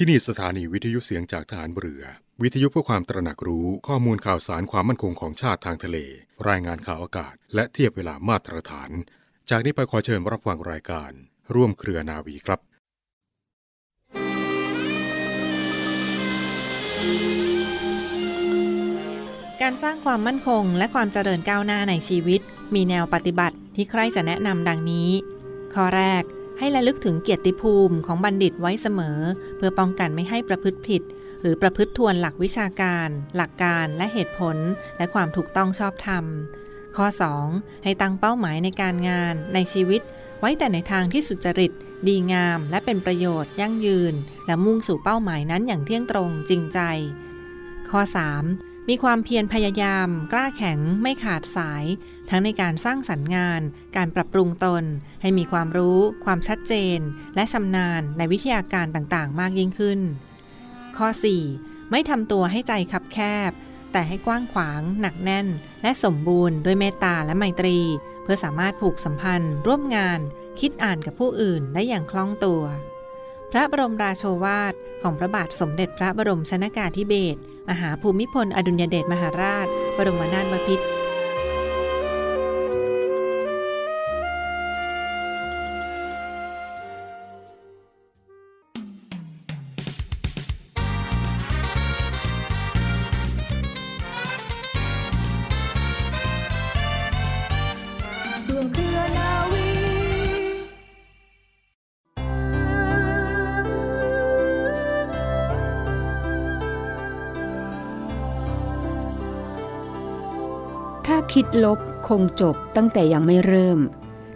ที่นี่สถานีวิทยุเสียงจากฐานเรือ วิทยุเพื่อความตระหนักรู้ข้อมูลข่าวสารความมั่นคงของชาติทางทะเล รายงานข่าวอากาศ และเทียบเวลามาตรฐาน จากนี้ไปขอเชิญรับฟังรายการ ร่วมเครือนาวีครับการสร้างความมั่นคงและความเจริญก้าวหน้าในชีวิต มีแนวปฏิบัติที่ใครจะแนะนำดังนี้ ข้อแรก ให้ระลึกถึงเกียรติภูมิของบัณฑิตไว้เสมอ เพื่อป้องกันไม่ให้ประพฤติผิด หรือประพฤติทวนหลักวิชาการ หลักการและเหตุผล และความถูกต้องชอบธรรม ข้อ 2. ให้ตั้งเป้าหมายในการงานในชีวิต ไว้แต่ในทางที่สุจริต ดีงาม และเป็นประโยชน์ ยั่งยืน และมุ่งสู่เป้าหมายนั้นอย่างเที่ยงตรงจริงใจ ข้อ 3. มีความเพียรพยายาม กล้าแข็งไม่ขาดสาย ทั้งในการสร้างสรรค์งาน การปรับปรุงตน ให้มีความรู้ ความชัดเจน และชำนาญในวิทยาการต่างๆ มากยิ่งขึ้น ข้อ 4. ไม่ทำตัวให้ใจคับแคบ แต่ให้กว้างขวาง หนักแน่น และสมบูรณ์ด้วยเมตตาและไมตรี เพื่อสามารถผูกสัมพันธ์ ร่วมงาน คิดอ่านกับผู้อื่นได้อย่างคล่องตัว พระบรมราโชวาทของพระบาทสมเด็จพระบรมชนากาธิเบศรมหาภูมิพล อดุลยเดชมหาราช บรมนาถบพิตร คิดลบคงจบตั้งแต่ยังไม่เริ่ม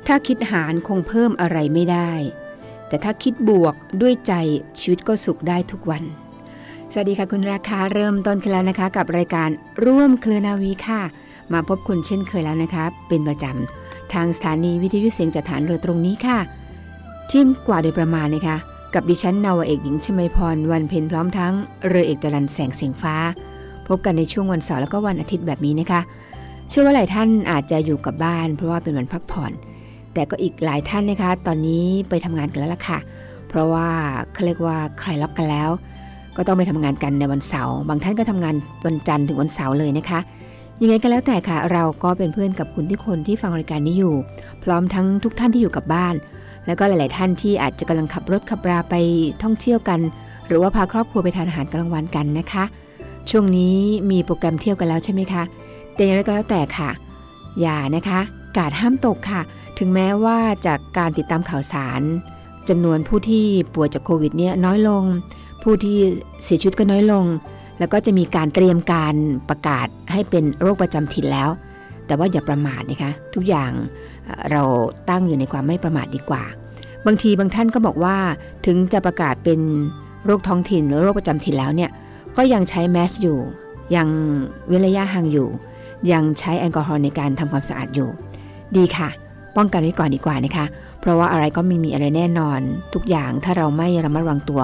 ถ้าคิดหารคงเพิ่มอะไรไม่ได้ แต่ถ้าคิดบวกด้วยใจชีวิตก็สุขได้ทุกวัน สวัสดีค่ะคุณราคาเริ่มต้นขึ้นแล้วนะคะ กับรายการร่วมเคลือนาวีค่ะ มาพบคุณเช่นเคยแล้วนะคะ เป็นประจำทางสถานีวิทยุเสียงจากฐานเรือตรงนี้ค่ะ เที่ยงกว่าโดยประมาณนะคะ กับดิฉันนาวเอกหญิงชมยพรวันเพ็ญพร้อมทั้งเรือเอกจรันแสงเสียงฟ้า พบกันในช่วงวันเสาร์แล้วก็วันอาทิตย์แบบนี้นะคะ เชื่อว่าหลายท่านอาจจะอยู่กับบ้าน เพราะว่าเป็นวันพักผ่อน แต่ก็อีกหลายท่านนะคะ ตอนนี้ไปทำงานกันแล้วล่ะค่ะ เพราะว่าเขาเรียกว่าใครล็อกกันแล้ว ก็ต้องไปทำงานกันในวันเสาร์บางท่านก็ทำงานวันจันทร์ถึงวันเสาร์เลยนะคะยังไงก็แล้วแต่ค่ะ เราก็เป็นเพื่อนกับคุณที่คนที่ฟังรายการนี้อยู่ พร้อมทั้งทุกท่านที่อยู่กับบ้าน แล้วก็หลาย ๆ ท่านที่อาจจะกำลังขับรถขับราไปท่องเที่ยวกัน หรือว่าพาครอบครัวไปทานอาหารกลางวันกันนะคะ ช่วงนี้มีโปรแกรมเที่ยวกันแล้วใช่ไหมคะ แต่อย่างไรก็แล้วแต่ค่ะ อย่านะคะ กาดห้ามตกค่ะ ถึงแม้ว่าจากการติดตามข่าวสารจำนวนผู้ที่ป่วยจากโควิดเนี่ยน้อยลง ผู้ที่เสียชีวิตก็น้อยลง แล้วก็จะมีการเตรียมการประกาศให้เป็นโรคประจำถิ่นแล้ว แต่ว่าอย่าประมาทนะคะ ทุกอย่างเอ่อเราตั้งอยู่ในความไม่ประมาทดีกว่า บางทีบางท่านก็บอกว่าถึงจะประกาศเป็นโรคท้องถิ่นหรือโรคประจำถิ่นแล้วเนี่ยก็ยังใช้แมสอยู่ ยังเว้นระยะห่างอยู่ ยังใช้แอลกอฮอล์ในการทำความสะอาดอยู่ ดีค่ะ ป้องกันไว้ก่อนดีกว่านะคะ เพราะว่าอะไรก็ไม่มีอะไรแน่นอน ทุกอย่างถ้าเราไม่ระมัดระวังตัว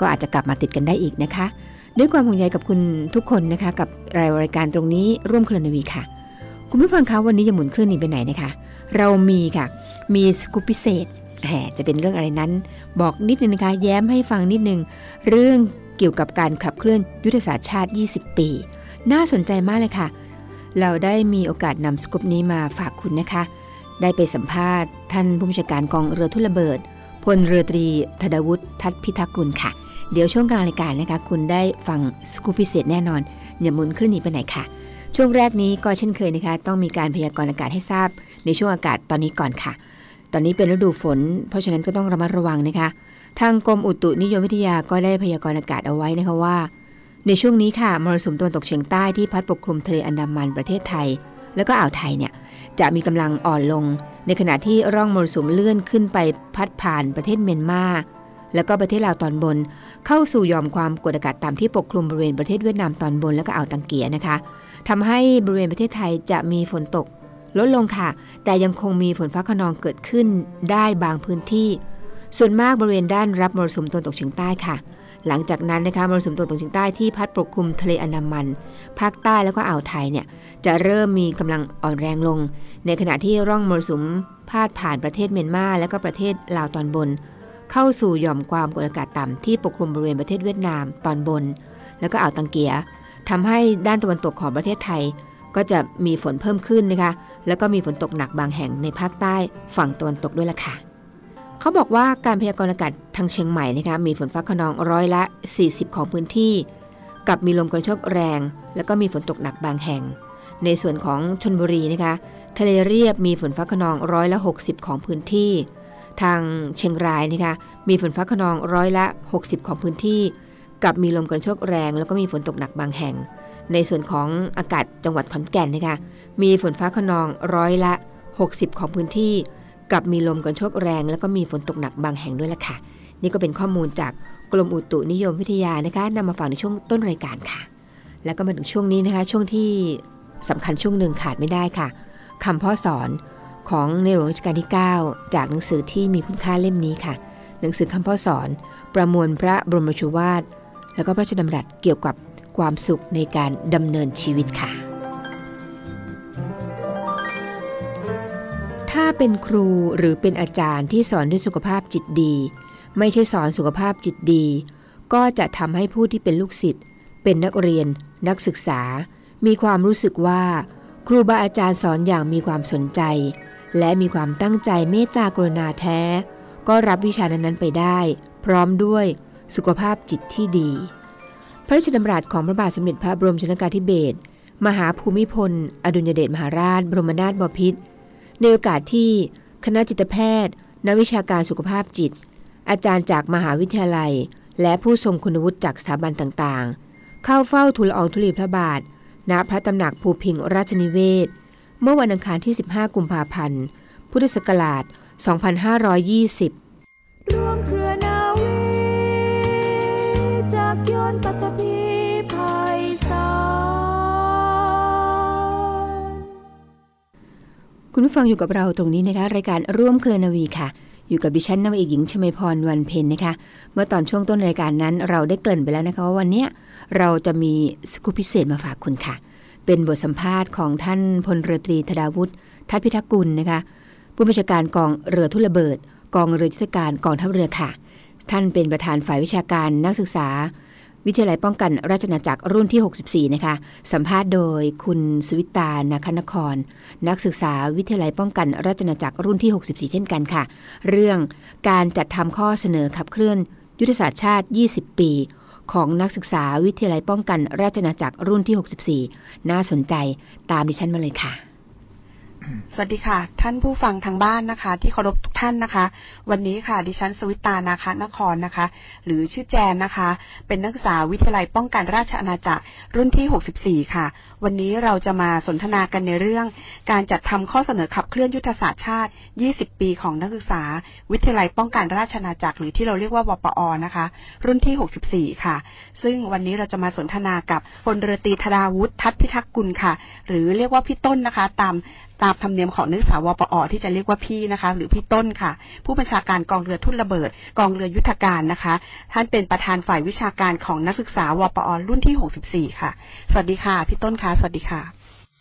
ก็อาจจะกลับมาติดกันได้อีกนะคะ ด้วยความห่วงใยกับคุณทุกคนนะคะ กับรายการตรงนี้ร่วมเคลนวีค่ะ คุณผู้ฟังคะวันนี้จะหมุนเคลื่อนหนีไปไหนนะคะ เรามีค่ะ มีสกูปพิเศษแหมจะเป็นเรื่องอะไรนั้น บอกนิดนึงนะคะ แย้มให้ฟังนิดนึง เรื่องเกี่ยวกับการขับเคลื่อนยุทธศาสตร์ชาติ 20 ปี น่าสนใจมากเลยค่ะ เราได้มีโอกาสนำสกูปนี้มาฝากคุณนะคะ ได้ไปสัมภาษณ์ ท่านผู้บัญชาการกองเรือทุ่นระเบิดพลเรือตรีธดวุฒิทัตพิทักษ์กุลค่ะ เดี๋ยวช่วงกลางรายการนะคะ คุณได้ฟังสกูปพิเศษแน่นอนอย่าหมุนคลื่นหนีไปไหนค่ะ ช่วงแรกนี้ก็เช่นเคยนะคะ ต้องมีการพยากรณ์อากาศให้ทราบ ในช่วงอากาศตอนนี้ก่อนค่ะ ตอนนี้เป็นฤดูฝน เพราะฉะนั้นก็ต้องระมัดระวังนะคะ ทางกรมอุตุนิยมวิทยาก็ได้พยากรณ์อากาศเอาไว้นะคะว่า ในช่วงนี้ค่ะมรสุมตะวันตกเฉียงใต้ที่พัดปกคลุมทะเลอันดามันประเทศไทย แล้วก็อ่าวไทยเนี่ยจะมีกำลังอ่อนลง ในขณะที่ร่องมรสุมเลื่อนขึ้นไปพัดผ่านประเทศเมียนมาแล้วก็ประเทศลาวตอนบน เข้าสู่ยอมความกดอากาศต่ำที่ปกคลุมบริเวณประเทศเวียดนามตอนบนแล้วก็อ่าวตังเกียนะคะทำให้บริเวณประเทศไทยจะมีฝนตก ลดลงค่ะ แต่ยังคงมีฝนฟ้าขนองเกิดขึ้นได้บางพื้นที่ ส่วนมากบริเวณด้านรับมรสุมตะวันตกเฉียงใต้ค่ะ หลังจากนั้นนะคะมรสุมตะวันตกเฉียงใต้ที่พัดปกคลุมทะเลอันดามัน ภาคใต้แล้วก็อ่าวไทยเนี่ยจะเริ่มมีกำลังอ่อนแรงลง ในขณะที่ร่องมรสุมพาดผ่านประเทศเมียนมาและก็ประเทศลาวตอนบน เข้าสู่หย่อมความกดอากาศต่ำที่ปกคลุมบริเวณประเทศเวียดนามตอนบน แล้วก็อ่าวตังเกียทำให้ด้านตะวันตกของประเทศไทย ก็จะมีฝนเพิ่มขึ้นนะคะแล้วก็มีฝนตกหนักบางแห่งในภาคใต้ฝั่งตะวันตกด้วยล่ะค่ะ เขาบอกว่าการพยากรณ์อากาศทางเชียงใหม่นะคะมีฝนฟ้าขนองร้อยละ 40 ของพื้นที่ กับมีลมกระโชกแรง แล้วก็มีฝนตกหนักบางแห่ง ในส่วนของชนบุรีนะคะทะเลเรียบมีฝนฟ้าขนองร้อยละ 60 ของพื้นที่ ทางเชียงรายนะคะมีฝนฟ้าขนองร้อยละ 60 ของพื้นที่ กับมีลมกระโชกแรง แล้วก็มีฝนตกหนักบางแห่ง ในส่วนของอากาศจังหวัดขอนแก่นนะคะมีฝนฟ้าขนองร้อยละ 60 ของพื้นที่ กับมีลมกระโชกแรง แล้วก็มีฝนตกหนักบางแห่งด้วยล่ะค่ะ นี่ก็เป็นข้อมูลจากกรมอุตุนิยมวิทยานะคะนำมาฝากในช่วงต้นรายการค่ะ แล้วก็มาถึงช่วงนี้นะคะ ช่วงที่สำคัญช่วงหนึ่งขาดไม่ได้ค่ะคำพ่อสอนของในหลวงรัชกาลที่ 9 จากหนังสือที่มีคุณค่าเล่มนี้ค่ะ หนังสือคำพ่อสอน ประมวลพระบรมโชวาท แล้วก็พระราชดำรัสเกี่ยวกับความสุขในการดำเนินชีวิตค่ะ ถ้าเป็นครูหรือเป็นอาจารย์ที่สอนด้วยสุขภาพจิตดี ไม่ใช่สอนสุขภาพจิตดี ก็จะทำให้ผู้ที่เป็นลูกศิษย์เป็นนักเรียน นักศึกษา มีความรู้สึกว่า ครูบาอาจารย์สอนอย่างมีความสนใจ และมีความตั้งใจเมตตากรุณาแท้ ก็รับวิชานั้นๆไปได้ พร้อมด้วยสุขภาพจิตที่ดี พระราชดำรัสของพระบาทสมเด็จพระบรมชนกาธิเบศรมหาภูมิพล อดุลยเดชมหาราช บรมนาถบพิตร ในโอกาสที่คณะจิตแพทย์ นักวิชาการสุขภาพจิต อาจารย์จากมหาวิทยาลัย และผู้ทรงคุณวุฒิจากสถาบันต่างๆ เข้าเฝ้าทูลอองธุลีพระบาท ณพระตำหนักภูพิงราชนิเวศ เมื่อวันอังคารที่ 15 กุมภาพันธ์ พุทธศักราช 2520 ร่วมเครือนาวีจากยนต์ปัตตภี คุณผู้ฟังอยู่กับเราตรงนี้นะคะ รายการร่วมเคลนาวีค่ะ อยู่กับดิฉันนวเอกหญิงชมพรวันเพ็ญนะคะ เมื่อตอนช่วงต้นรายการนั้น เราได้เกริ่นไปแล้วนะคะว่าวันนี้เราจะมีสกูปพิเศษมาฝากคุณค่ะ เป็นบทสัมภาษณ์ของท่านพลเรือตรีธดาวุฒิทัพพิทักษ์กุลนะคะ ผู้บัญชาการกองเรือทุนระเบิด กองเรือยุทธการกองทัพเรือค่ะ ท่านเป็นประธานฝ่ายวิชาการนักศึกษา วิทยาลัยป้องกันราชอาจักรรุ่นที่ 64 นะคะ สัมภาษณ์โดยคุณสุวิตานาคนคร นักศึกษาวิทยาลัยป้องกันราชอาจักรรุ่นที่ 64 เช่นกันค่ะ เรื่องการจัดทำข้อเสนอขับเคลื่อน ยุทธศาสตร์ชาติ 20 ปี ของนักศึกษาวิทยาลัยป้องกันราชอาณาจักรรุ่นที่ 64 น่าสนใจตามดิฉันมาเลยค่ะ สวัสดีค่ะ ท่านผู้ฟังทางบ้านนะคะ ที่เคารพทุกท่านนะคะ วันนี้ค่ะ ดิฉันสวิตานาคานครนะคะ หรือชื่อแจนนะคะ เป็นนักศึกษาวิทยาลัยป้องกันราชอาณาจักรรุ่นที่ 64 ค่ะ วันนี้เราจะมาสนทนากันในเรื่อง การจัดทำข้อเสนอขับเคลื่อนยุทธศาสตร์ชาติ 20 ปีของนักศึกษา วิทยาลัยป้องกันราชอาณาจักรหรือที่เราเรียกว่าวปอนะคะ รุ่นที่ 64 ค่ะ ซึ่งวันนี้เราจะมาสนทนากับพลเรือตรีธดาวุฒิทัพพิทักษ์กุลค่ะ หรือเรียกว่าพี่ต้นนะคะ ตาม ตามธรรมเนียมของนักศึกษาวปอที่จะเรียกว่าพี่นะคะ หรือพี่ต้นค่ะ ผู้บัญชาการกองเรือทุ่นระเบิด กองเรือยุทธการนะคะ ท่านเป็นประธานฝ่ายวิชาการของนักศึกษาวปอรุ่นที่ 64 ค่ะ สวัสดีค่ะ พี่ต้นคะสวัสดีค่ะ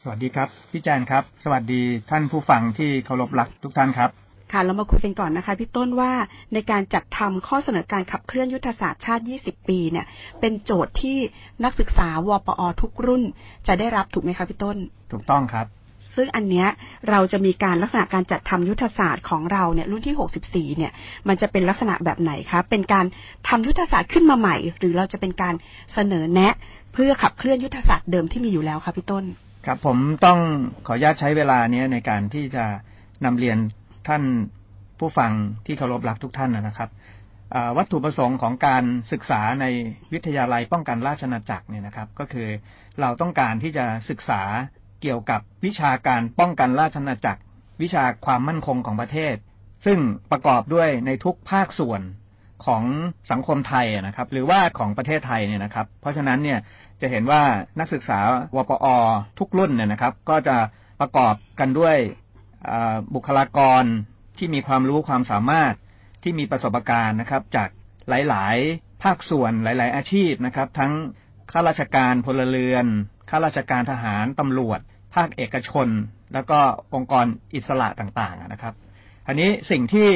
สวัสดีครับพี่แจนครับ สวัสดีท่านผู้ฟังที่เคารพรักทุกท่านครับค่ะเรามาคุยกันก่อนนะคะพี่ต้นว่าในการจัดทำข้อเสนอการขับเคลื่อนยุทธศาสตร์ชาติ 20 ปีเนี่ย เป็นโจทย์ที่นักศึกษาวปอทุกรุ่น จะได้รับถูกไหมคะพี่ต้น ถูกต้องครับ ซึ่งอันเนี้ยเราจะมีการลักษณะการจัดทำยุทธศาสตร์ของเราเนี่ยรุ่นที่ 64 เนี่ย มันจะเป็นลักษณะแบบไหนคะ เป็นการทำยุทธศาสตร์ขึ้นมาใหม่ หรือเราจะเป็นการเสนอแนะ เพื่อขับเคลื่อนยุทธศาสตร์เดิมที่มีอยู่แล้วคะพี่ต้น ครับผมต้องขออนุญาตใช้เวลาเนี้ยในการที่จะนำเรียนท่านผู้ฟังที่เคารพรักทุกท่านนะครับวัตถุประสงค์ของการศึกษาในวิทยาลัยป้องกันราชอาณาจักรเนี่ยนะครับ ก็คือเราต้องการที่จะศึกษา เกี่ยวกับวิชาการป้องกันราชอาณาจักร วิชาความมั่นคงของประเทศ ซึ่งประกอบด้วยในทุกภาคส่วนของสังคมไทยนะครับ หรือว่าของประเทศไทยเนี่ยนะครับ เพราะฉะนั้นเนี่ยจะเห็นว่านักศึกษาวปอ ทุกรุ่นเนี่ยนะครับ ก็จะประกอบกันด้วยบุคลากรที่มีความรู้ความสามารถที่มีประสบการณ์นะครับ จากหลาย ๆ ภาคส่วนหลาย ๆ อาชีพนะครับ ทั้งข้าราชการพลเรือน ข้าราชการทหารตำรวจ ภาคเอกชน แล้วก็องค์กรอิสระต่างๆนะครับอันนี้สิ่งที่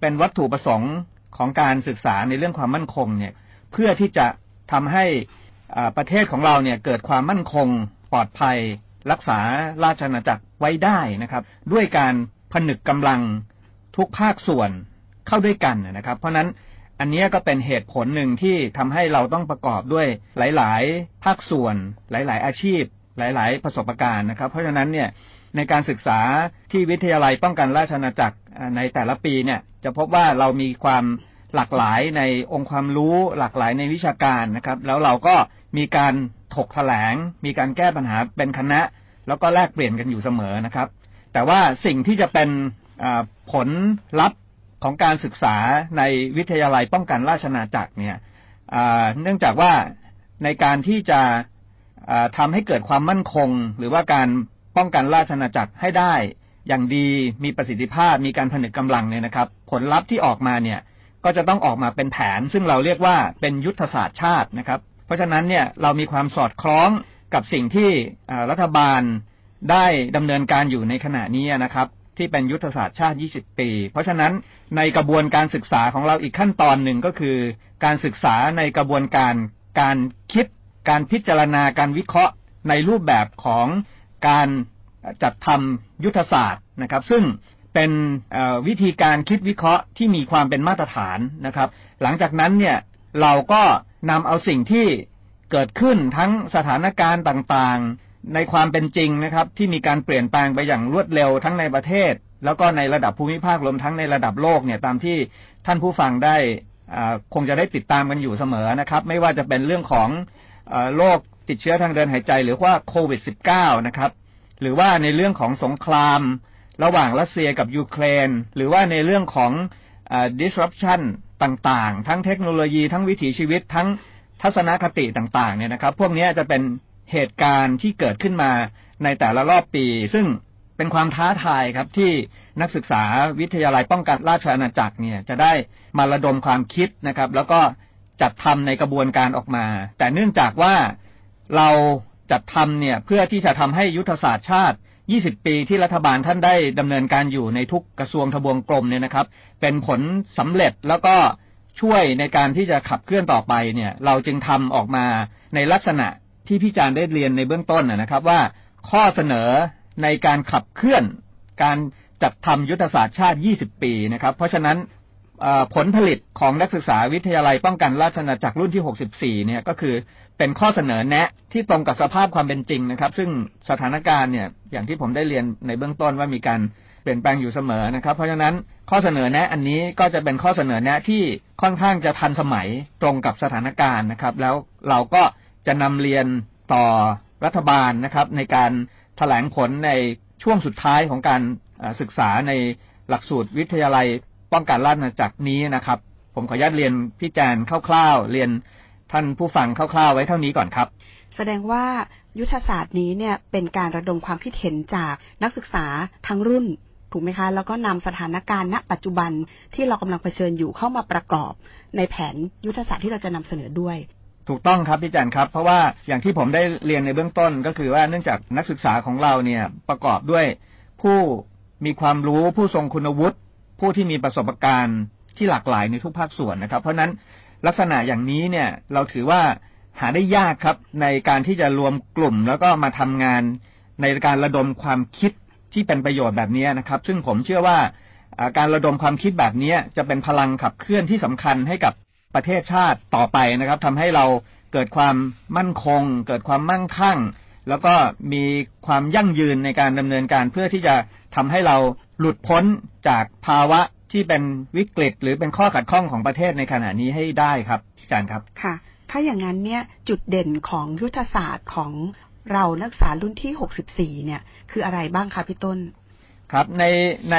เป็นวัตถุประสงค์ของการศึกษาในเรื่องความมั่นคงเนี่ยเพื่อที่จะทำให้ประเทศของเราเนี่ยเกิดความมั่นคงปลอดภัย รักษาราชอาณาจักรไว้ได้นะครับ ด้วยการผนึกกำลังทุกภาคส่วนเข้าด้วยกันนะครับ เพราะนั้น อันนี้ก็เป็นเหตุผลหนึ่งที่ทำให้เราต้องประกอบด้วยหลาย ๆ ภาคส่วน หลาย ๆ อาชีพ หลาย ๆ ประสบการณ์นะครับ เพราะฉะนั้นเนี่ยในการศึกษาที่วิทยาลัยป้องกันราชอาณาจักรในแต่ละปีเนี่ย จะพบว่าเรามีความหลากหลายในองค์ความรู้หลากหลายในวิชาการนะครับ แล้วเราก็มีการถกแถลง มีการแก้ปัญหาเป็นคณะ แล้วก็แลกเปลี่ยนกันอยู่เสมอนะครับ แต่ว่าสิ่งที่จะเป็นผลลัพธ์ ของการศึกษาในวิทยาลัยป้องกันราชนาจักรเนี่ยเนื่องจากว่าในการที่จะทำให้เกิดความมั่นคง หรือว่าการป้องกันราชนาจักรให้ได้ อย่างดีมีประสิทธิภาพมีการผนึกกำลังเนี่ยนะครับ ผลลัพธ์ที่ออกมาเนี่ยก็จะต้องออกมาเป็นแผน ซึ่งเราเรียกว่าเป็นยุทธศาสตร์ชาตินะครับ เพราะฉะนั้นเนี่ยเรามีความสอดคล้องกับสิ่งที่รัฐบาลได้ดำเนินการอยู่ในขณะนี้นะครับ ที่เป็นยุทธศาสตร์ชาติ 20 ปี เพราะฉะนั้นในกระบวนการศึกษาของเราอีกขั้นตอนหนึ่งก็คือ การศึกษาในกระบวนการการคิด การพิจารณาการวิเคราะห์ในรูปแบบของการจัดทำยุทธศาสตร์นะครับ ซึ่งเป็นวิธีการคิดวิเคราะห์ที่มีความเป็นมาตรฐานนะครับ หลังจากนั้นเนี่ยเราก็นำเอาสิ่งที่เกิดขึ้นทั้งสถานการณ์ต่าง ในความเป็นจริงนะครับ ที่มีการเปลี่ยนแปลงไปอย่างรวดเร็วทั้งในประเทศ แล้วก็ในระดับภูมิภาครวมทั้งในระดับโลกเนี่ยตามที่ท่านผู้ฟังได้คงจะได้ติดตามกันอยู่เสมอนะครับ ไม่ว่าจะเป็นเรื่องของโรคติดเชื้อทางเดินหายใจ หรือว่าโควิด -19 นะครับ หรือว่าในเรื่องของสงคราม ระหว่างรัสเซียกับยูเครน หรือว่าในเรื่องของอ disruption ต่างๆ ทั้งเทคโนโลยีทั้งวิถีชีวิตทั้งทัศนคติต่างๆเนี่ยนะครับ พวกนี้จะเป็น เหตุการณ์ที่เกิดขึ้นมาในแต่ละรอบปี ซึ่งเป็นความท้าทายครับที่นักศึกษาวิทยาลัยป้องกันราชอาณาจักรเนี่ยจะได้มาระดมความคิดนะครับ แล้วก็จัดทำในกระบวนการออกมา แต่เนื่องจากว่าเราจัดทำเนี่ยเพื่อที่จะทำให้ยุทธศาสตร์ชาติ 20 ปีที่รัฐบาลท่านได้ดำเนินการอยู่ในทุกกระทรวงทบวงกรมเนี่ยนะครับ เป็นผลสำเร็จแล้วก็ช่วยในการที่จะขับเคลื่อนต่อไปเนี่ย เราจึงทำออกมาในลักษณะ ที่พี่จารได้เรียนในเบื้องต้นนะครับ ว่าข้อเสนอในการขับเคลื่อนการจัดทำยุทธศาสตร์ชาติ 20 ปีนะครับ เพราะฉะนั้นผลผลิตของนักศึกษาวิทยาลัยป้องกันราชอาณาจักรรุ่นที่ 64 เนี่ยก็คือเป็นข้อเสนอแนะที่ตรงกับสภาพความเป็นจริงนะครับ ซึ่งสถานการณ์เนี่ยอย่างที่ผมได้เรียนในเบื้องต้นว่ามีการเปลี่ยนแปลงอยู่เสมอนะครับ เพราะฉะนั้นข้อเสนอแนะอันนี้ก็จะเป็นข้อเสนอแนะที่ค่อนข้างจะทันสมัยตรงกับสถานการณ์นะครับ แล้วเราก็ จะนำเรียนต่อรัฐบาลนะครับ ในการถแถลงผลในช่วงสุดท้ายของการศึกษาในหลักสูตรวิทยาลัยป้องกันราชอาณาจักรนี้นะครับ ผมขออนุญาตเรียนพี่แจนคร่าวๆเรียนท่านผู้ฟังคร่าวๆไว้เท่านี้ก่อนครับ แสดงว่ายุทธศาสตร์นี้เนี่ยเป็นการระดมความคิดเห็นจากนักศึกษาทั้งรุ่นถูกไหมคะ แล้วก็นำสถานการณ์ณปัจจุบันที่เรากำลังเผชิญอยู่เข้ามาประกอบในแผนยุทธศาสตร์ที่เราจะนำเสนอด้วย ถูกต้องครับพี่จันครับ เพราะว่าอย่างที่ผมได้เรียนในเบื้องต้นก็คือว่าเนื่องจากนักศึกษาของเราเนี่ยประกอบด้วยผู้มีความรู้ผู้ทรงคุณวุฒิผู้ที่มีประสบการณ์ที่หลากหลายในทุกภาคส่วนนะครับ เพราะนั้นลักษณะอย่างนี้เนี่ยเราถือว่าหาได้ยากครับในการที่จะรวมกลุ่มแล้วก็มาทำงานในการระดมความคิดที่เป็นประโยชน์แบบนี้นะครับ ซึ่งผมเชื่อว่าการระดมความคิดแบบนี้จะเป็นพลังขับเคลื่อนที่สำคัญให้กับ ประเทศชาติต่อไปนะครับทำให้เราเกิดความมั่นคง เกิดความมั่งคั่ง แล้วก็มีความยั่งยืนในการดำเนินการเพื่อที่จะทำให้เราหลุดพ้นจากภาวะที่เป็นวิกฤต หรือเป็นข้อขัดข้องของประเทศในขณะนี้ให้ได้ครับอาจารย์ครับค่ะ ถ้าอย่างนั้นเนี่ยจุดเด่นของยุทธศาสตร์ของเรานักศึกษารุ่นที่หกสิบสี่เนี่ย คืออะไรบ้างคะพี่ต้น ครับในใน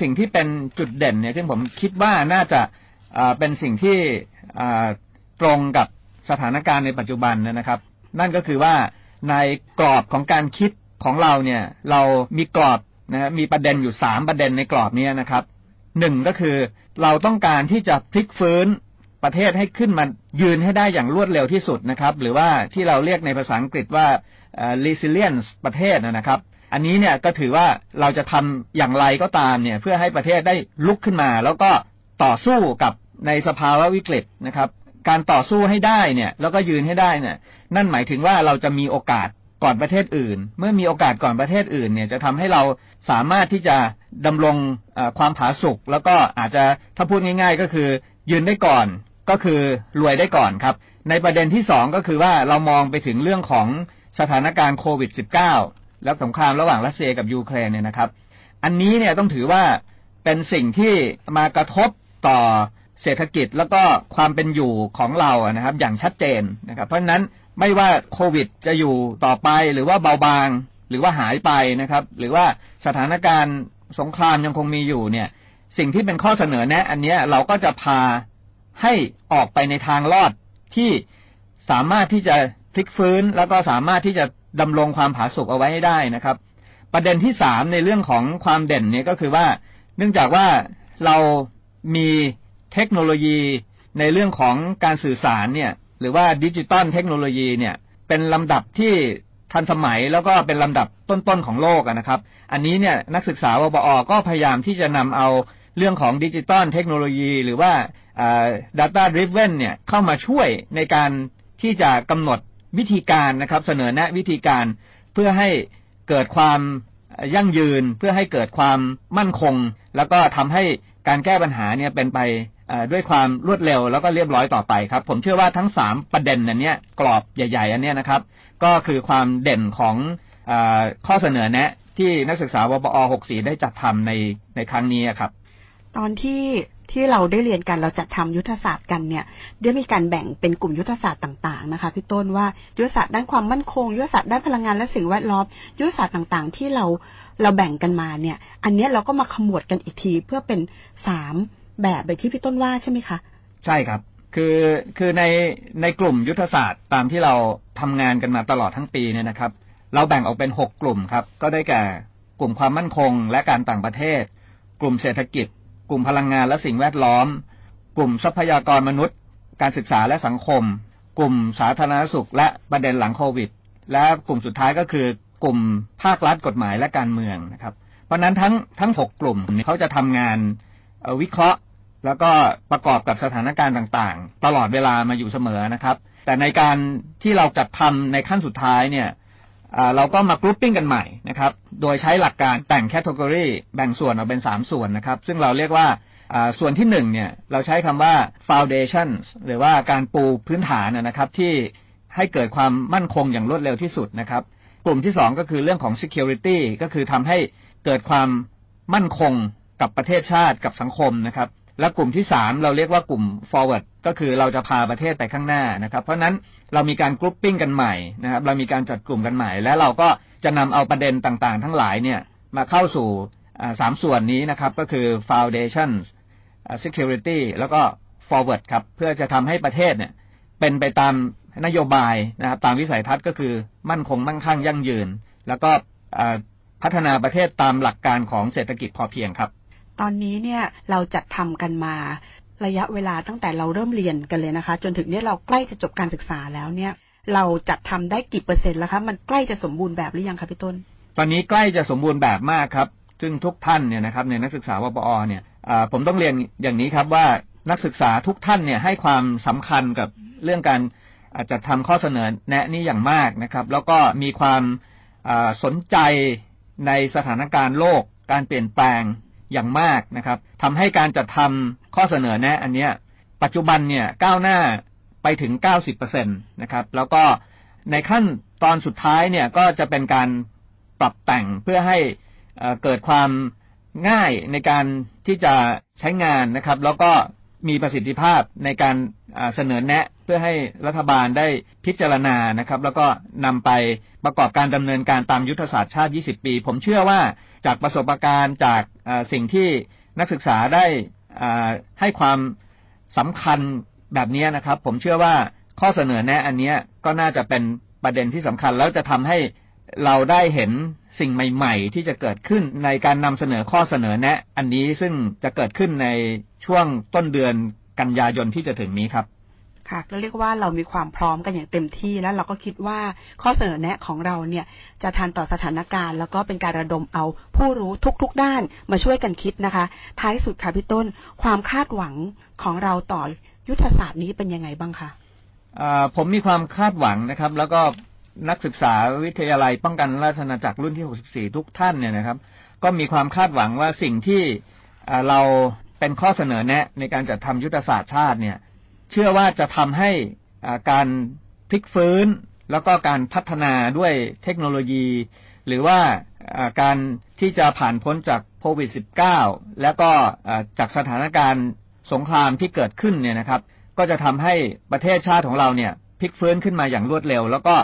สิ่งที่เป็นจุดเด่นเนี่ยที่ผมคิดว่าน่าจะเป็นสิ่งที่ ตรงกับสถานการณ์ในปัจจุบันนะครับ นั่นก็คือว่าในกรอบของการคิดของเราเนี่ย เรามีกรอบนะมีประเด็นอยู่สามประเด็นในกรอบนี้นะครับหนึ่งก็คือเราต้องการที่จะพลิกฟื้นประเทศให้ขึ้นมายืนให้ได้อย่างรวดเร็วที่สุดนะครับ หรือว่าที่เราเรียกในภาษาอังกฤษว่า resilience ประเทศนะครับ อันนี้เนี่ยก็ถือว่าเราจะทำอย่างไรก็ตามเนี่ย เพื่อให้ประเทศได้ลุกขึ้นมา แล้วก็ต่อสู้กับ ในสภาวะวิกฤตนะครับ การต่อสู้ให้ได้เนี่ย แล้วก็ยืนให้ได้เนี่ย นั่นหมายถึงว่าเราจะมีโอกาสก่อนประเทศอื่น เมื่อมีโอกาสก่อนประเทศอื่น เนี่ยจะทำให้เราสามารถที่จะดำรงความผาสุกแล้วก็อาจจะถ้าพูดง่าย ๆ ก็คือ ยืนได้ก่อนก็คือรวยได้ก่อนครับ ในประเด็นที่สองก็คือว่าเรามองไปถึงเรื่องของสถานการณ์โควิด -19 แล้วสงครามระหว่างรัสเซียกับยูเครนเนี่ยนะครับ อันนี้เนี่ยต้องถือว่าเป็นสิ่งที่มากระทบต่อ เศรษฐกิจแล้วก็ความเป็นอยู่ของเรานะครับ อย่างชัดเจนนะครับ เพราะฉะนั้นไม่ว่าโควิดจะอยู่ต่อไปหรือว่าเบาบาง หรือว่าหายไปนะครับ หรือว่าสถานการณ์สงครามยังคงมีอยู่เนี่ย สิ่งที่เป็นข้อเสนอแนะ อันนี้เราก็จะพาให้ออกไปในทางรอดที่สามารถที่จะพลิกฟื้น แล้วก็สามารถที่จะดำรงความผาสุกเอาไว้ให้ได้นะครับ ประเด็นที่สามในเรื่องของความเด่นเนี่ยก็คือว่า เนื่องจากว่าเรามี เทคโนโลยีในเรื่องของการสื่อสารเนี่ย หรือว่าดิจิตอลเทคโนโลยีเนี่ย เป็นลำดับที่ทันสมัยแล้วก็เป็นลำดับต้นๆของโลกนะครับ อันนี้เนี่ยนักศึกษาวปอก็พยายามที่จะนำเอาเรื่องของดิจิตอลเทคโนโลยี หรือว่า data driven เนี่ยเข้ามาช่วยในการที่จะกำหนดวิธีการนะครับ เสนอแนะวิธีการเพื่อให้เกิดความยั่งยืน เพื่อให้เกิดความมั่นคง แล้วก็ทำให้ การแก้ปัญหาเนี่ยเป็นไปด้วยความรวดเร็วแล้วก็เรียบร้อยต่อไปครับ ผมเชื่อว่าทั้งสามประเด็นอันนี้กรอบใหญ่ ๆ อันนี้นะครับ ก็คือความเด่นของอข้อเสนอแนะ ที่นักศึกษาวบอ 64 ได้จัดทำในในครั้งนี้ครับ ตอนที่ ที่เราได้เรียนกันเราจัดทำยุทธศาสตร์กันเนี่ยได้มีการแบ่งเป็นกลุ่มยุทธศาสตร์ต่างๆนะคะพี่ต้นว่ายุทธศาสตร์ด้านความมั่นคงยุทธศาสตร์ด้านพลังงานและสิ่งแวดล้อมยุทธศาสตร์ต่างๆ ที่เราเราแบ่งกันมาเนี่ย อันนี้เราก็มาขมวดกันอีกทีเพื่อเป็นสามแบบแบบที่พี่ต้นว่าใช่ไหมคะใช่ครับคือคือในในกลุ่มยุทธศาสตร์ตามที่เราทำงานกันมาตลอดทั้งปีเนี่ยนะครับ เราแบ่งออกเป็นหกกลุ่มครับ ก็ได้แก่กลุ่มความมั่นคงและการต่างประเทศ กลุ่มเศรษฐกิจ ลุ่มพลังงานและสิ่งแวดล้อม กลุ่มทรัพยากรมนุษย์ การศึกษาและสังคม กลุ่มสาธารณสุข และประเด็นหลังโควิด และกลุ่มสุดท้ายก็คือกลุ่มภาครัฐกฎหมายและการเมืองนะครับ เพราะนั้นทั้งทั้งหกกลุ่มเขาจะทำงานวิเคราะห์ แล้วก็ประกอบกับสถานการณ์ต่างๆ ตลอดเวลามาอยู่เสมอนะครับ แต่ในการที่เราจัดทำในขั้นสุดท้ายเนี่ย เราก็มา grouping กันใหม่นะครับ โดยใช้หลักการแต่ง category แบ่งส่วนออกเป็นสามส่วนนะครับ ซึ่งเราเรียกว่าส่วนที่หนึ่งเนี่ยเราใช้คำว่า foundation หรือว่าการปูพื้นฐานนะครับที่ให้เกิดความมั่นคงอย่างรวดเร็วที่สุดนะครับ กลุ่มที่สองก็คือเรื่องของ security ก็คือทำให้เกิดความมั่นคงกับประเทศชาติกับสังคมนะครับ และกลุ่มที่สามเราเรียกว่ากลุ่ม forward ก็คือเราจะพาประเทศไปข้างหน้านะครับ เพราะนั้นเรามีการกรุ๊ปปิ้งกันใหม่นะครับ เรามีการจัดกลุ่มกันใหม่ และเราก็จะนำเอาประเด็นต่างๆ ทั้งหลายเนี่ยมาเข้าสู่สามส่วนนี้นะครับ ก็คือ foundation security แล้วก็ forward ครับ เพื่อจะทำให้ประเทศเนี่ยเป็นไปตามนโยบายนะครับ ตามวิสัยทัศน์ก็คือมั่นคงมั่งคั่งยั่งยืน แล้วก็พัฒนาประเทศตามหลักการของเศรษฐกิจพอเพียงครับ ตอนนี้เนี่ยเราจัดทำกันมาระยะเวลาตั้งแต่เราเริ่มเรียนกันเลยนะคะ จนถึงเนี่ยเราใกล้จะจบการศึกษาแล้วเนี่ย เราจัดทำได้กี่เปอร์เซ็นต์แล้วคะมันใกล้จะสมบูรณ์แบบหรือยังคะพี่ต้น ตอนนี้ใกล้จะสมบูรณ์แบบมากครับ ซึ่งทุกท่านเนี่ยนะครับในนักศึกษาวปอเนี่ยผมต้องเรียนอย่างนี้ครับว่านักศึกษาทุกท่านเนี่ยให้ความสำคัญกับเรื่องการจัดทำข้อเสนอแนะนี้อย่างมากนะครับ แล้วก็มีความสนใจในสถานการณ์โลก การเปลี่ยนแปลง อย่างมากนะครับทำให้การจัดทำข้อเสนอแนะ อันเนี้ย ปัจจุบันเนี่ยก้าวหน้าไปถึง 90%นะครับ แล้วก็ในขั้นตอนสุดท้ายเนี่ยก็จะเป็นการปรับแต่งเพื่อให้เกิดความง่ายในการที่จะใช้งานนะครับ แล้วก็มีประสิทธิภาพในการเสนอแนะ พื่อให้รัฐบาลได้พิจารณานะครับ แล้วก็นำไปประกอบการดำเนินการตามยุทธศาสตร์ชาติ 20 ปี ผมเชื่อว่าจากประสบการณ์จากสิ่งที่นักศึกษาได้ให้ความสำคัญแบบนี้นะครับ ผมเชื่อว่าข้อเสนอแนะอันนี้ก็น่าจะเป็นประเด็นที่สำคัญ แล้วจะทำให้เราได้เห็นสิ่งใหม่ ๆ ที่จะเกิดขึ้นในการนำเสนอข้อเสนอแนะ อันนี้ซึ่งจะเกิดขึ้นในช่วงต้นเดือนกันยายนที่จะถึงนี้ครับ ค่ะก็เรียกว่าเรามีความพร้อมกันอย่างเต็มที่แล้วเราก็คิดว่าข้อเสนอแนะของเราเนี่ยจะทันต่อสถานการณ์ แล้วก็เป็นการระดมเอาผู้รู้ทุก ๆ ด้านมาช่วยกันคิดนะคะ ท้ายสุดค่ะพี่ต้น ความคาดหวังของเราต่อยุทธศาสตร์นี้เป็นยังไงบ้างคะผมมีความคาดหวังนะครับ แล้วก็นักศึกษาวิทยาลัยป้องกันราชอาจักรรุ่นที่ 64 ทุกท่านเนี่ยนะครับ ก็มีความคาดหวังว่าสิ่งที่เราเป็นข้อเสนอแนะในการจัดทำยุทธศาสตร์ชาติเนี่ย เชื่อว่าจะทำให้การพลิกฟื้น แล้วก็การพัฒนาด้วยเทคโนโลยี หรือว่าการที่จะผ่านพ้นจากโควิด -19 แล้วก็จากสถานการณ์สงครามที่เกิดขึ้นเนี่ยนะครับ ก็จะทำให้ประเทศชาติของเราเนี่ยพลิกฟื้นขึ้นมาอย่างรวดเร็ว แล้วก็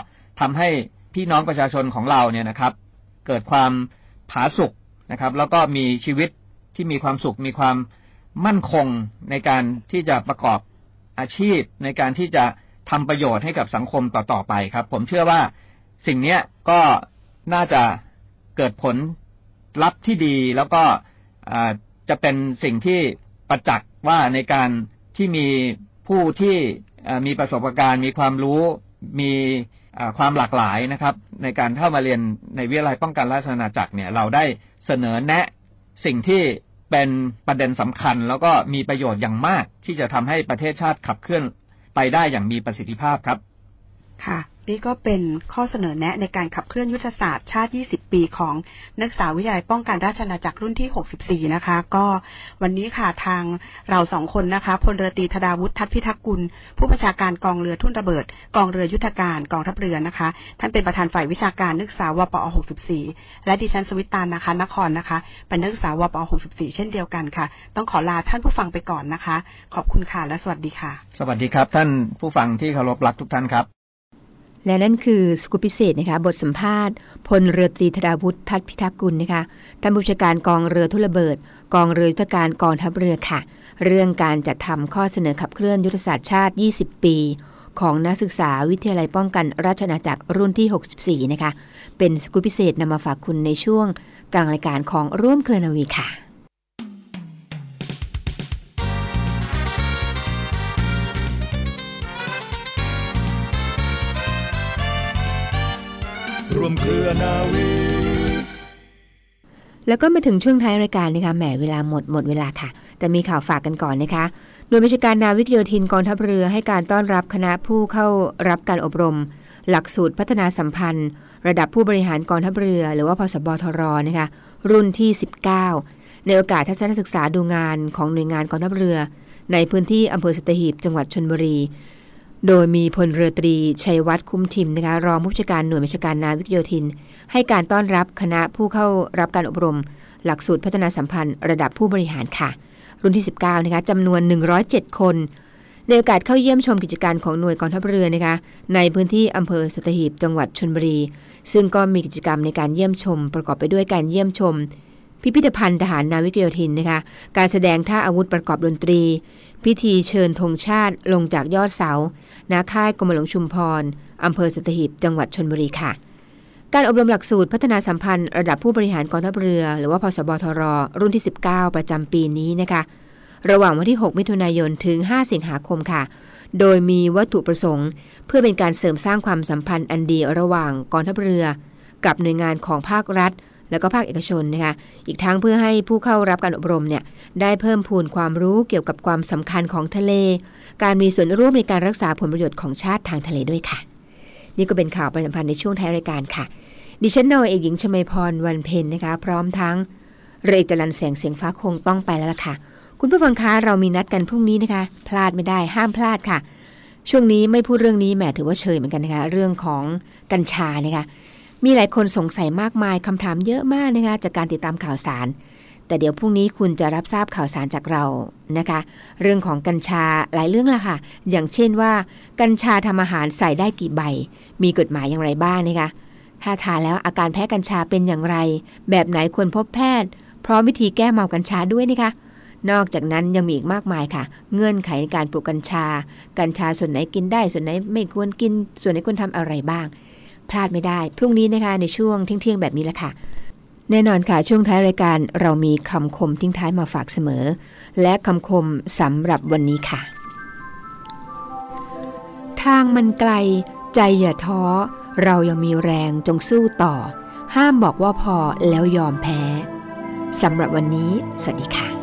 ทำให้พี่น้องประชาชนของเราเนี่ยนะครับ เกิดความผาสุกนะครับ แล้วก็มีชีวิตที่มีความสุขมีความมั่นคงในการที่จะประกอบ อาชีพในการที่จะทำประโยชน์ให้กับสังคมต่อๆไปครับ ผมเชื่อว่าสิ่งเนี้ยก็น่าจะเกิดผลลัพธ์ที่ดีแล้วก็จะเป็นสิ่งที่ประจักษ์ว่าในการที่มีผู้ที่มีประสบการณ์ มีความรู้มีความหลากหลายนะครับ ในการเข้ามาเรียนในวิทยาลัยป้องกันราชอาณาจักรเนี่ย เราได้เสนอแนะสิ่งที่ เป็นประเด็นสำคัญ แล้วก็มีประโยชน์อย่างมากที่จะทำให้ประเทศชาติขับเคลื่อนไปได้อย่างมีประสิทธิภาพครับ ค่ะ นี่ก็เป็นข้อเสนอแนะในการขับเคลื่อนยุทธศาสตร์ชาติ 20 ปีของนักศึกษาวิทยาลัยป้องกันราชอาจักรรุ่นที่ 64 นะคะ ก็วันนี้ค่ะทางเราสองคนนะคะพลเรือตรีธดาวุฒิทัศพิทักษ์กุล ผู้บัญชาการกองเรือทุ่นระเบิด กองเรือยุทธการกองทัพเรือนะคะ ท่านเป็นประธานฝ่ายวิชาการนักศึกษาวปอ 64 และดิฉันสวิตตานนะคะนครนะคะ เป็นนักศึกษาวปอ 64 เช่นเดียวกันค่ะ ต้องขอลาท่านผู้ฟังไปก่อนนะคะ ขอบคุณค่ะและสวัสดีค่ะ สวัสดีครับ ท่านผู้ฟังที่เคารพรักทุกท่านครับ และนั่นคือสกูปพิเศษนะคะบทสัมภาษณ์พลเรือตรีธดาวุฒิทัศพิทักษ์กุลนะคะท่านผู้บัญชาการกองเรือทุนระเบิด กองเรือยุทธการกองทัพเรือค่ะ เรื่องการจัดทำข้อเสนอขับเคลื่อนยุทธศาสตร์ชาติ 20 ปี ของนักศึกษาวิทยาลัยป้องกันราชอาจักรรุ่นที่ 64 นะคะ เป็นสกูปพิเศษนำมาฝากคุณในช่วงกลางรายการของร่วมเคลนาวีค่ะ มเครือนาวีแล้วก็มาถึงช่วงท้ายรายการนะคะแหมเวลาหมดหมดเวลาค่ะ แต่มีข่าวฝากกันก่อนนะคะโดยบัญชาการนาวิกโยธินกองทัพเรือให้การต้อนรับคณะผู้เข้ารับการอบรม หลักสูตรพัฒนาสัมพันธ์ ระดับผู้บริหารกองทัพเรือ หรือว่าพสบทรนะคะรุ่นที่ 19 ในโอกาสทัศนศึกษาดูงานของหน่วยงานกองทัพเรือ ในพื้นที่อำเภอสตหีบจังหวัดชนบุรี โดยมีพลเรือตรีชัยวัฒน์คุ้มทิมนะคะรองผู้บัญชการหน่วยบัญชาการนาวิกโยธิน ให้การต้อนรับคณะผู้เข้ารับการอบรม หลักสูตรพัฒนาสัมพันธ์ระดับผู้บริหารค่ะ รุ่นที่ 19นะคะจำนวน 107 คนในโอกาสเข้าเยี่ยมชมกิจการของหน่วยกองทัพเรือนะคะในพื้นที่อำเภอสัตหีบจังหวัดชนบุรี ซึ่งก็มีกิจกรรมในการเยี่ยมชม ประกอบไปด้วยการเยี่ยมชม พิพิธภัณฑ์ทหารนาวิกโยธินนะคะ การแสดงท่าอาวุธประกอบดนตรี พิธีเชิญธงชาติลงจากยอดเสานาค่ายกรมหลวงชุมพรอำเภอสัตหีบจังหวัดชนบุรีค่ะ การอบรมหลักสูตรพัฒนาสัมพันธ์ระดับผู้บริหารกองทัพเรือ หรือว่าพสบทร รุ่นที่ 19 ประจำปีนี้นะคะ ระหว่างวันที่ 6 มิถุนายนถึง 5 สิงหาคมค่ะ โดยมีวัตถุประสงค์ เพื่อเป็นการเสริมสร้างความสัมพันธ์อันดีระหว่างกองทัพเรือ กับหน่วยงานของภาครัฐ และก็ภาคเอกชนนะคะอีกทั้งเพื่อให้ผู้เข้ารับการอบรมเนี่ยได้เพิ่มพูนความรู้เกี่ยวกับความสำคัญของทะเล การมีส่วนร่วมในการรักษาผลประโยชน์ของชาติทางทะเลด้วยค่ะ นี่ก็เป็นข่าวประจำพันธ์ในช่วงท้ายรายการค่ะ ดิฉันนาวเอกหญิงชมาพรวันเพ็ญนะคะ พร้อมทั้งเรจรันแสงเสียงฟ้าคงต้องไปแล้วล่ะค่ะ คุณผู้ฟังคะเรามีนัดกันพรุ่งนี้นะคะ พลาดไม่ได้ห้ามพลาดค่ะช่วงนี้ไม่พูดเรื่องนี้แหมถือว่าเชยเหมือนกันนะคะ เรื่องของกัญชานะคะ มีหลายคนสงสัยมากมายคำถามเยอะมากนะคะจากการติดตามข่าวสาร แต่เดี๋ยวพรุ่งนี้คุณจะรับทราบข่าวสารจากเรานะคะ เรื่องของกัญชาหลายเรื่องละค่ะ อย่างเช่นว่า กัญชาทำอาหารใส่ได้กี่ใบ มีกฎหมายอย่างไรบ้างนะคะถ้าทานแล้วอาการแพ้กัญชาเป็นอย่างไร แบบไหนควรพบแพทย์ พร้อมวิธีแก้เมากัญชาด้วยนะคะนอกจากนั้นยังมีอีกมากมายค่ะ เงื่อนไขในการปลูกกัญชา กัญชาส่วนไหนกินได้ส่วนไหนไม่ควรกิน ส่วนไหนควรทำอะไรบ้าง พลาดไม่ได้ พรุ่งนี้นะคะในช่วงเที่ยงแบบนี้แหละค่ะ แน่นอนค่ะ ช่วงท้ายรายการเรามีคำคมทิ้งท้ายมาฝากเสมอ และคำคมสำหรับวันนี้ค่ะ ทางมันไกล ใจอย่าท้อ เรายังมีแรงจงสู้ต่อ ห้ามบอกว่าพอแล้วยอมแพ้สำหรับวันนี้ สวัสดีค่ะ